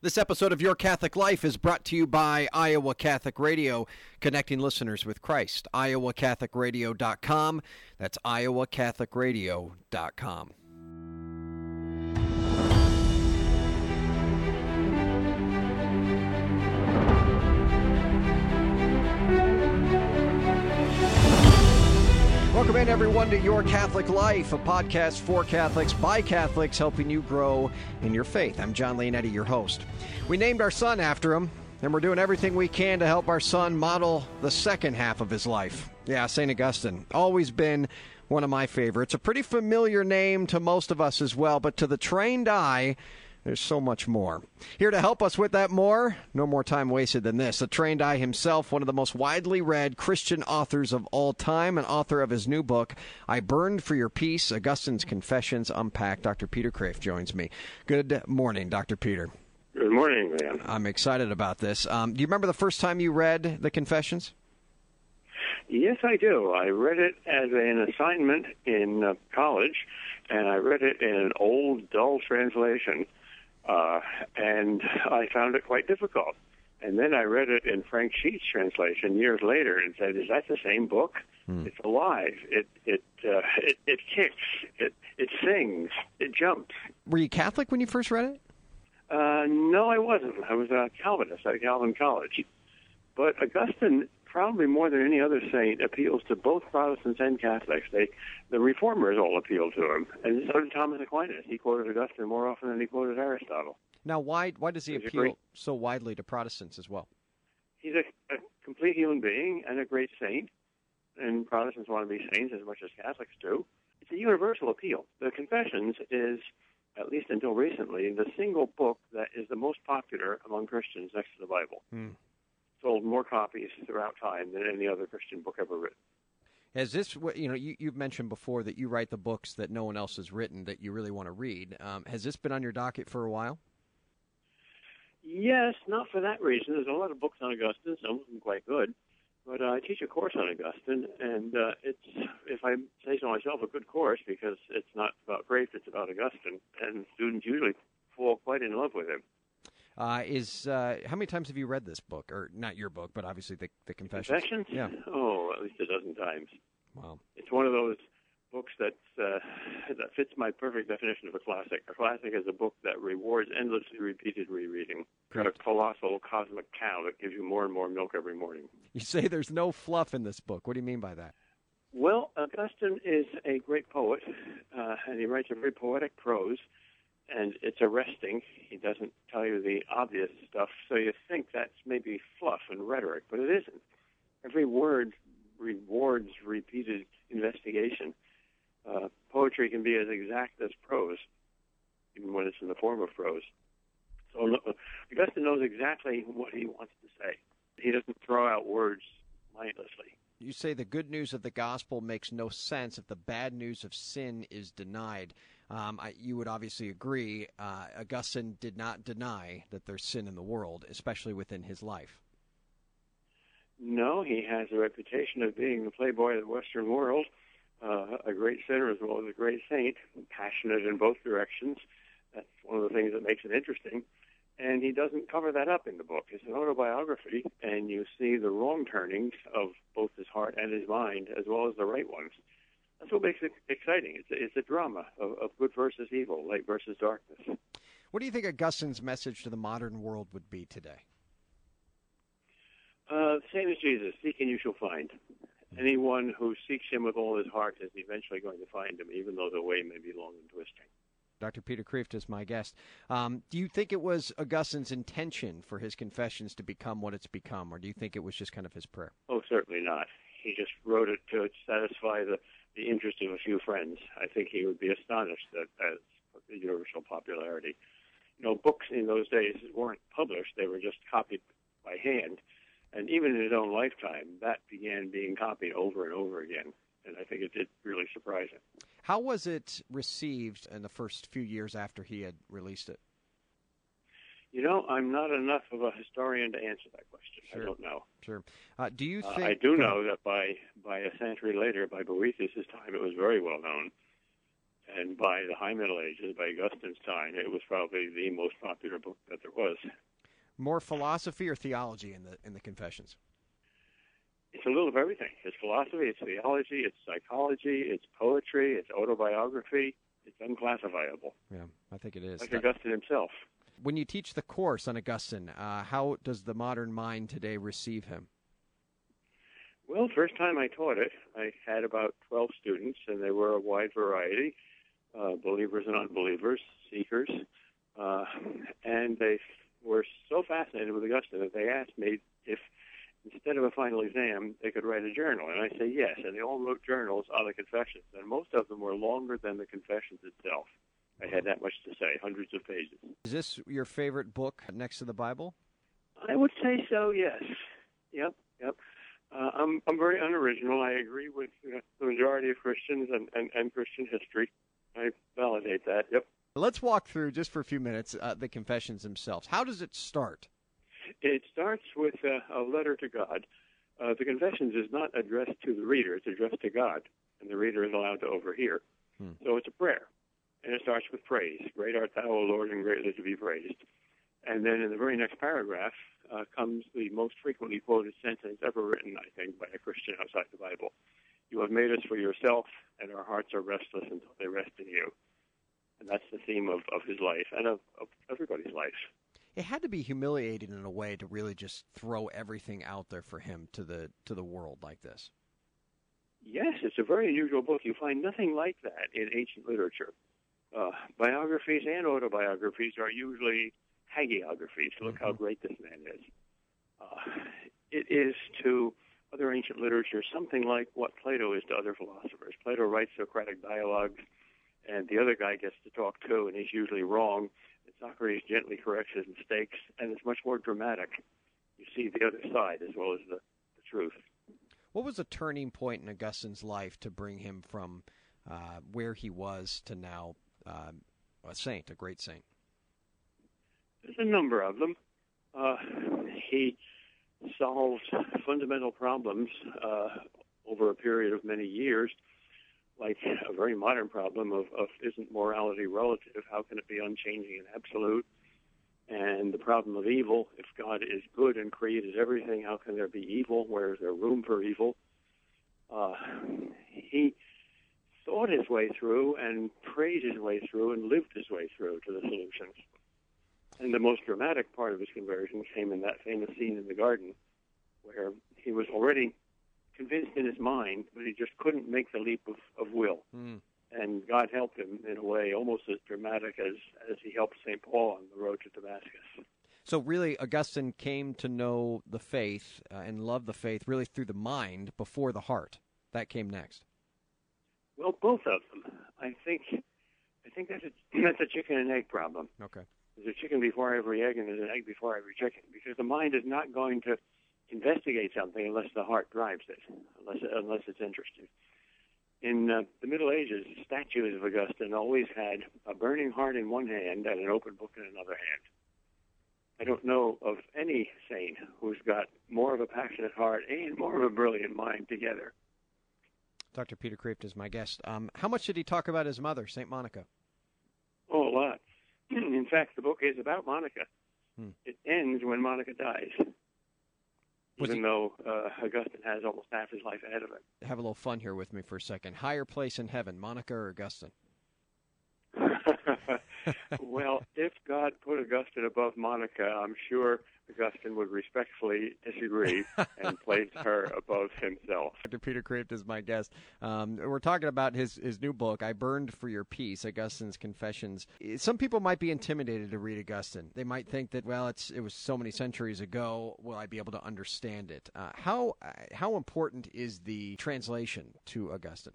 This episode of Your Catholic Life is brought to you by Iowa Catholic Radio, connecting listeners with Christ. IowaCatholicRadio.com. That's IowaCatholicRadio.com. Welcome in, everyone, to Your Catholic Life, a podcast for Catholics by Catholics, helping you grow in your faith. I'm John Leonetti, your host. We named our son after him, and we're doing everything we can to help our son model the second half of his life. Yeah, St. Augustine. Always been one of my favorites. A pretty familiar name to most of us as well, but to the trained eye, there's so much more. Here to help us with that more, no more time wasted than this. A trained eye himself, one of the most widely read Christian authors of all time, and author of his new book, I Burned for Your Peace Augustine's Confessions Unpacked. Dr. Peter Kreeft joins me. Good morning, Dr. Peter. Good morning, man. I'm excited about this. Um, do you remember the first time you read the Confessions? Yes, I do. I read it as an assignment in uh, college, and I read it in an old, dull translation uh, and I found it quite difficult. And then I read it in Frank Sheed's translation years later and said, "Is that the same book? Hmm. It's alive. It it, uh, it it kicks. It it sings. It jumps." Were you Catholic when you first read it? Uh, no, I wasn't. I was a Calvinist at Calvin College. But Augustine probably more than any other saint, appeals to both Protestants and Catholics. They, the reformers all appeal to him, and so did Thomas Aquinas. He quoted Augustine more often than he quoted Aristotle. Now, why why does he appeal so widely to Protestants as well? He's a, a complete human being and a great saint, and Protestants want to be saints as much as Catholics do. It's a universal appeal. The Confessions is, at least until recently, the single book that is the most popular among Christians next to the Bible. Hmm sold more copies throughout time than any other Christian book ever written. Has this, you know, you, have mentioned before that you write the books that no one else has written that you really want to read. Um, has this been on your docket for a while? Yes, not for that reason. There's a lot of books on Augustine, some of them quite good. But uh, I teach a course on Augustine, and uh, it's, if I say so myself, a good course because it's not about Kreeft, it's about Augustine, and students usually fall quite in love with him. Uh, is uh, how many times have you read this book, or not your book, but obviously the the Confessions? Confessions? Yeah. Oh, at least a dozen times. Wow. It's one of those books that's uh, that fits my perfect definition of a classic. A classic is a book that rewards endlessly repeated rereading. A colossal cosmic cow that gives you more and more milk every morning. You say there's no fluff in this book. What do you mean by that? Well, Augustine is a great poet, uh, and he writes a very poetic prose and it's arresting. He doesn't tell you the obvious stuff, so you think that's maybe fluff and rhetoric, but it isn't. Every word rewards repeated investigation. Uh, poetry can be as exact as prose, even when it's in the form of prose. So Augustine knows exactly what he wants to say. He doesn't throw out words mindlessly. You say the good news of the gospel makes no sense if the bad news of sin is denied. Um, I, you would obviously agree. Uh, Augustine did not deny that there's sin in the world, especially within his life. No, he has a reputation of being the playboy of the Western world, uh, a great sinner as well as a great saint, passionate in both directions. That's one of the things that makes it interesting. And he doesn't cover that up in the book. It's an autobiography, and you see the wrong turnings of both his heart and his mind, as well as the right ones. That's what makes it exciting. It's a, it's a drama of, of good versus evil, light versus darkness. What do you think Augustine's message to the modern world would be today? Uh, same as Jesus. Seek and you shall find. Anyone who seeks him with all his heart is eventually going to find him, even though the way may be long and twisting. Dr. Peter Kreeft is my guest. Um, do you think it was Augustine's intention for his confessions to become what it's become, or do you think it was just kind of his prayer? Oh, certainly not. He just wrote it to satisfy the the interest of a few friends. I think he would be astonished at, at the universal popularity. You know, books in those days weren't published; they were just copied by hand. And even in his own lifetime, that began being copied over and over again. And I think it did really surprise him. How was it received in the first few years after he had released it? You know, I'm not enough of a historian to answer that. Sure. I don't know. Sure. Uh, do you think? Uh, I do know that by by a century later, by Boethius' time, it was very well known. And by the High Middle Ages, by Augustine's time, it was probably the most popular book that there was. More philosophy or theology in the in the Confessions? It's a little of everything. It's philosophy, it's theology, it's psychology, it's poetry, it's autobiography. It's unclassifiable. Yeah, I think it is. Like Augustine himself. When you teach the course on Augustine, uh, how does the modern mind today receive him? Well, first time I taught it, I had about 12 students, and they were a wide variety uh, believers and unbelievers, seekers. Uh, and they were so fascinated with Augustine that they asked me if instead of a final exam, they could write a journal. And I say yes. And they all wrote journals on the confessions. And most of them were longer than the confessions itself. I had that much to say, hundreds of pages. Is this your favorite book next to the Bible? I would say so, yes. Yep, yep. Uh, I'm, I'm very unoriginal. I agree with you know, the majority of Christians and, and, and Christian history. I validate that, yep. Let's walk through, just for a few minutes, uh, the confessions themselves. How does it start? It starts with a, a letter to God. Uh, the Confessions is not addressed to the reader, it's addressed to God, and the reader is allowed to overhear. Hmm. So it's a prayer, and it starts with praise. Great art thou, O Lord, and greatly to be praised. And then in the very next paragraph uh, comes the most frequently quoted sentence ever written, I think, by a Christian outside the Bible. You have made us for yourself, and our hearts are restless until they rest in you. And that's the theme of, of his life and of, of everybody's life it had to be humiliating in a way to really just throw everything out there for him to the to the world like this. Yes, it's a very unusual book. You find nothing like that in ancient literature. Uh, biographies and autobiographies are usually hagiographies. Look mm-hmm. how great this man is. Uh, it is to other ancient literature something like what Plato is to other philosophers. Plato writes Socratic dialogues, and the other guy gets to talk too, and he's usually wrong. And Socrates gently corrects his mistakes, and it's much more dramatic. You see the other side as well as the, the truth. What was a turning point in Augustine's life to bring him from uh, where he was to now uh, a saint, a great saint? There's a number of them. Uh, he solved fundamental problems uh, over a period of many years like a very modern problem of, of isn't morality relative? How can it be unchanging and absolute? And the problem of evil, if God is good and created everything, how can there be evil? Where is there room for evil? Uh, he thought his way through and prayed his way through and lived his way through to the solutions. And the most dramatic part of his conversion came in that famous scene in the garden where he was already convinced in his mind, but he just couldn't make the leap of, of will. Mm. And God helped him in a way almost as dramatic as, as he helped St. Paul on the road to Damascus. So, really, Augustine came to know the faith uh, and love the faith really through the mind before the heart. That came next. Well, both of them. I think. I think that's a that's a chicken and egg problem. Okay. There's a chicken before every egg, and there's an egg before every chicken, because the mind is not going to investigate something unless the heart drives it, unless unless it's interested. In uh, the Middle Ages, statues of Augustine always had a burning heart in one hand and an open book in another hand. I don't know of any saint who's got more of a passionate heart and more of a brilliant mind together. Dr. Peter Kreeft is my guest. Um, how much did he talk about his mother, St. Monica? Oh, a lot. In fact, the book is about Monica. Hmm. It ends when Monica dies even he, though uh, Augustine has almost half his life ahead of him. Have a little fun here with me for a second. Higher place in heaven, Monica or Augustine? Well, if God put Augustine above Monica, I'm sure Augustine would respectfully disagree and place her above himself. Dr. Peter Kreeft is my guest. Um, we're talking about his, his new book, I Burned for Your Peace, Augustine's Confessions. Some people might be intimidated to read Augustine. They might think that, well, it's it was so many centuries ago, will I be able to understand it? Uh, how, how important is the translation to Augustine?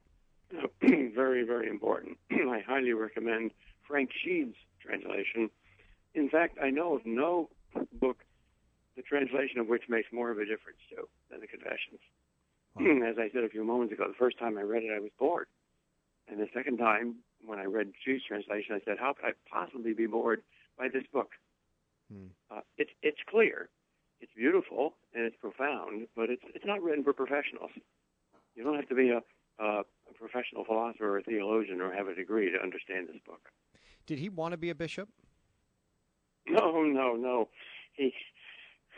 very, very important. I highly recommend Frank Sheed's translation. In fact, I know of no book the translation of which makes more of a difference to than the Confessions. Wow. As I said a few moments ago, the first time I read it, I was bored, and the second time, when I read Sheed's translation, I said, "How could I possibly be bored by this book?" Hmm. Uh, it's it's clear, it's beautiful, and it's profound, but it's it's not written for professionals. You don't have to be a uh, a professional philosopher or theologian or have a degree to understand this book. Did he want to be a bishop? No, no, no. He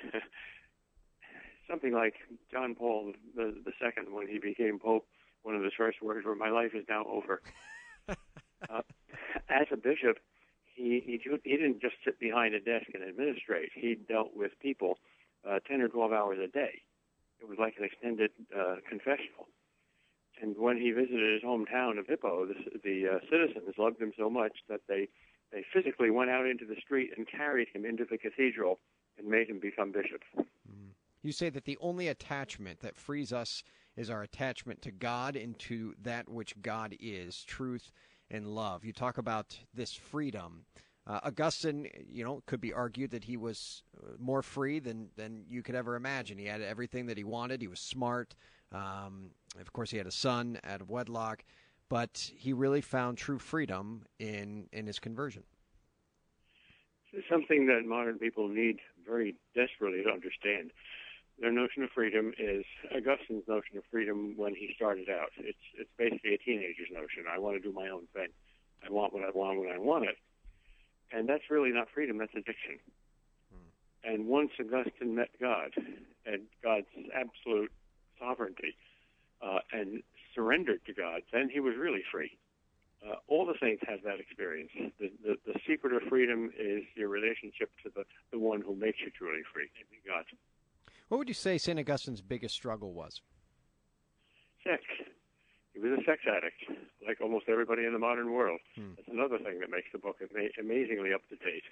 something like John Paul the, the second when he became pope. One of his first words were, "My life is now over." uh, as a bishop, he, he he didn't just sit behind a desk and administrate. He dealt with people uh, ten or twelve hours a day. It was like an extended uh, confessional. And when he visited his hometown of Hippo, the, the uh, citizens loved him so much that they they physically went out into the street and carried him into the cathedral and made him become bishop. Mm. You say that the only attachment that frees us is our attachment to God and to that which God is, truth and love. You talk about this freedom. Uh, Augustine, you know, could be argued that he was uh, more free than than you could ever imagine. He had everything that he wanted. He was smart. Um, of course, he had a son out of wedlock, but he really found true freedom in in his conversion. Something that modern people need very desperately to understand. Their notion of freedom is Augustine's notion of freedom when he started out. It's it's basically a teenager's notion. I want to do my own thing. I want what I want when I want it. And that's really not freedom, that's addiction. Hmm. And once Augustine met God and God's absolute sovereignty uh, and surrendered to God, then he was really free. Uh, all the saints have that experience. The, the, the secret of freedom is your relationship to the, the one who makes you truly free, namely God. What would you say St. Augustine's biggest struggle was? Sex. He was a sex addict, like almost everybody in the modern world. Hmm. That's another thing that makes the book ama- amazingly up to date.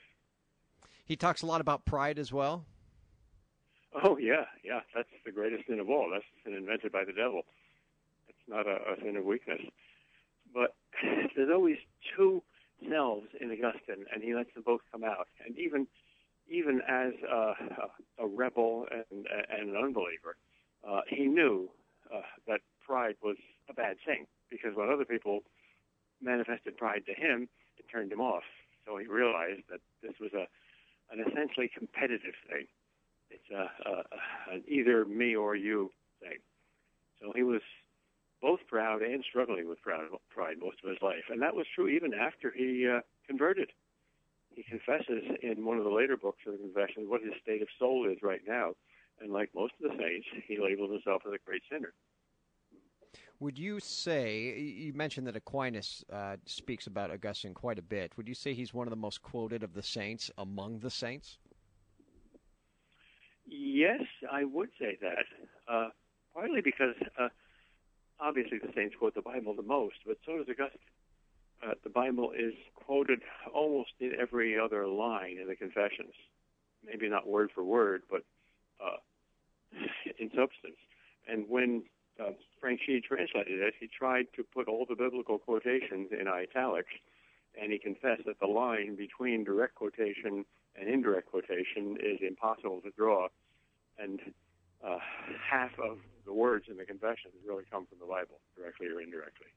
He talks a lot about pride as well. Oh yeah, yeah. That's the greatest sin of all. That's sin invented by the devil. It's not a, a sin of weakness. But there's always two selves in Augustine, and he lets them both come out. And even even as a, a rebel and, and an unbeliever, uh, he knew uh, that pride was a bad thing because when other people manifested pride to him, it turned him off. So he realized that this was a an essentially competitive thing. It's a, a, an either me or you thing. So he was both proud and struggling with proud, pride most of his life, and that was true even after he uh, converted. He confesses in one of the later books of the Confessions what his state of soul is right now, and like most of the saints, he labeled himself as a great sinner. Would you say you mentioned that Aquinas uh, speaks about Augustine quite a bit? Would you say he's one of the most quoted of the saints among the saints? Yes, I would say that. Uh, partly because uh, obviously the saints quote the Bible the most, but so does Augustine. Uh, the Bible is quoted almost in every other line in the Confessions. Maybe not word for word, but uh, in substance. And when uh, Frank Sheed translated it, he tried to put all the biblical quotations in italics, and he confessed that the line between direct quotation and indirect quotation is impossible to draw, and uh, half of the words in the confessions really come from the Bible, directly or indirectly.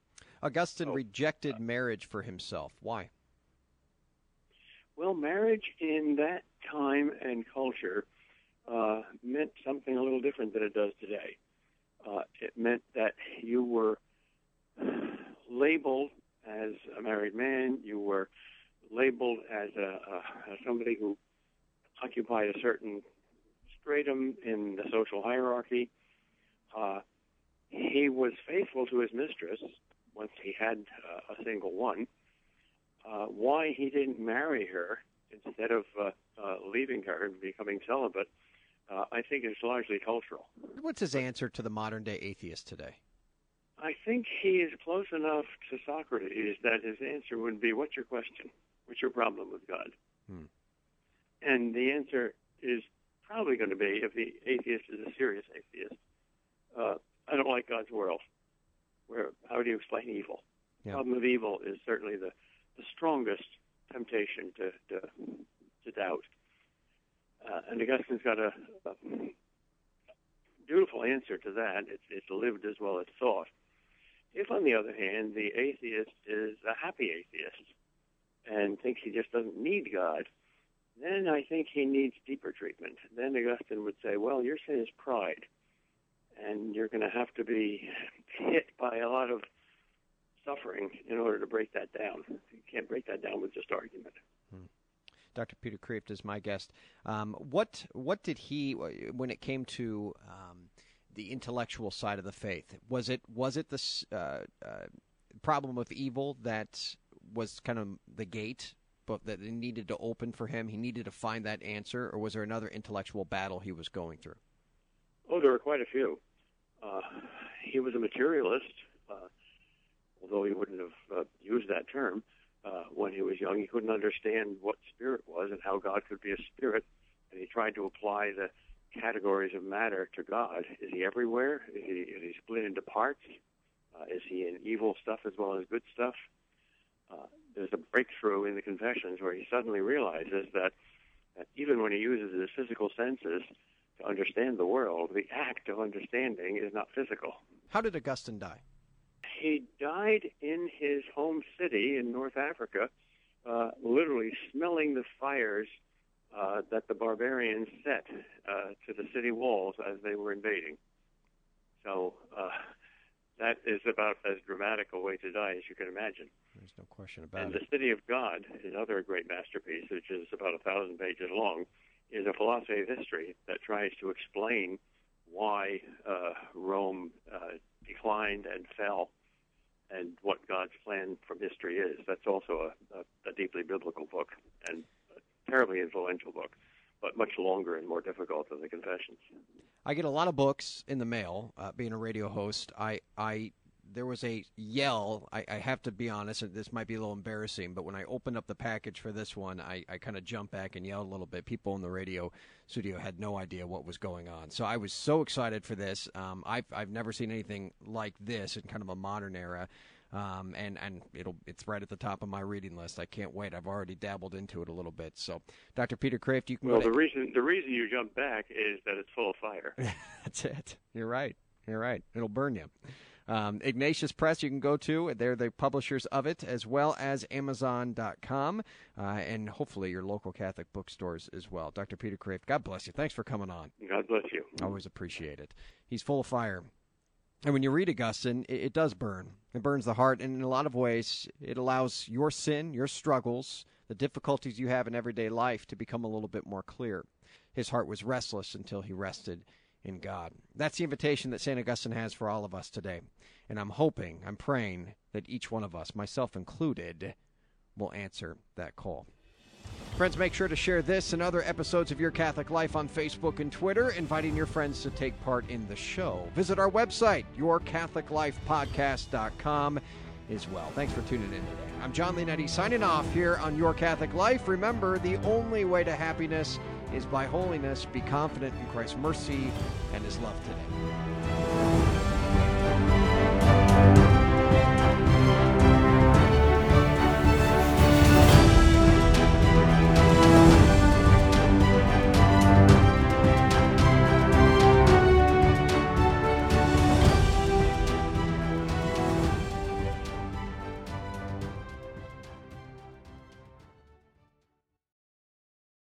Augustine rejected uh, marriage for himself. Why? Well, marriage in that time and culture uh, meant something a little different than it does today uh, it meant that you were labeled as a married man. You were labeled as a, a as somebody who occupied a certain stratum in the social hierarchy. Uh, he was faithful to his mistress once he had uh, a single one. Uh, why he didn't marry her instead of uh, uh, leaving her and becoming celibate uh, I think is largely cultural. What's his answer to the modern day atheist today? I think he is close enough to Socrates that his answer would be, "What's your question? What's your problem with God?" Hmm. And the answer is probably going to be, if the atheist is a serious atheist, uh, I don't like God's world. Where how do you explain evil? Yeah. The problem of evil is certainly the the strongest temptation to to, to doubt. Uh, and Augustine's got a, a beautiful answer to that. It's, it's lived as well as thought. If, on the other hand, the atheist is a happy atheist and thinks he just doesn't need God, then I think he needs deeper treatment. Then Augustine would say, well, your sin is pride. And you're going to have to be hit by a lot of suffering in order to break that down. You can't break that down with just argument. Hmm. Dr. Peter Kreeft is my guest. Um, what what did he when it came to um, the intellectual side of the faith? Was it was it the uh, uh, problem of evil that was kind of the gate, but that needed to open for him? He needed to find that answer, or was there another intellectual battle he was going through? Oh, there were quite a few. Uh, he was a materialist, uh, although he wouldn't have uh, used that term uh, when he was young. He couldn't understand what spirit was and how God could be a spirit, and he tried to apply the categories of matter to God. Is he everywhere? Is he, is he split into parts? Uh, is he in evil stuff as well as good stuff? Uh, there's a breakthrough in the confessions where he suddenly realizes that, that even when he uses his physical senses to understand the world, the act of understanding is not physical. How did Augustine die? He died in his home city in North Africa, uh, literally smelling the fires uh, that the barbarians set uh, to the city walls as they were invading. So uh, that is about as dramatic a way to die as you can imagine. There's no question about and it. And The City of God, another great masterpiece, which is about a thousand pages long, is a philosophy of history that tries to explain why uh, Rome uh, declined and fell and what God's plan from history is. That's also a, a, a deeply biblical book and a terribly influential book, but much longer and more difficult than the Confessions. I get a lot of books in the mail. Uh, being a radio host, I I there was a yell. I, I, have to be honest, and this might be a little embarrassing, but when I opened up the package for this one, I, I kind of jumped back and yelled a little bit. People in the radio studio had no idea what was going on. So I was so excited for this. Um, I've, I've never seen anything like this in kind of a modern era. Um, and and it'll it's right at the top of my reading list. I can't wait. I've already dabbled into it a little bit. So, Dr. Peter Kreeft, you can. Well, the reason the reason you jump back is that it's full of fire. That's it. You're right. You're right. It'll burn you. Um, Ignatius Press, you can go to. They're the publishers of it, as well as Amazon.com, uh, and hopefully your local Catholic bookstores as well. Dr. Peter Kreeft, God bless you. Thanks for coming on. God bless you. Always appreciate it. He's full of fire. And when you read Augustine, it, it does burn. It burns the heart, and in a lot of ways, it allows your sin, your struggles, the difficulties you have in everyday life to become a little bit more clear. His heart was restless until he rested in God. That's the invitation that St. Augustine has for all of us today. And I'm hoping, I'm praying that each one of us, myself included, will answer that call. Friends, make sure to share this and other episodes of Your Catholic Life on Facebook and Twitter, inviting your friends to take part in the show. Visit our website, yourcatholiclifepodcast.com as well. Thanks for tuning in today. I'm John Leonetti signing off here on Your Catholic Life. Remember, the only way to happiness is by holiness. Be confident in Christ's mercy and his love today.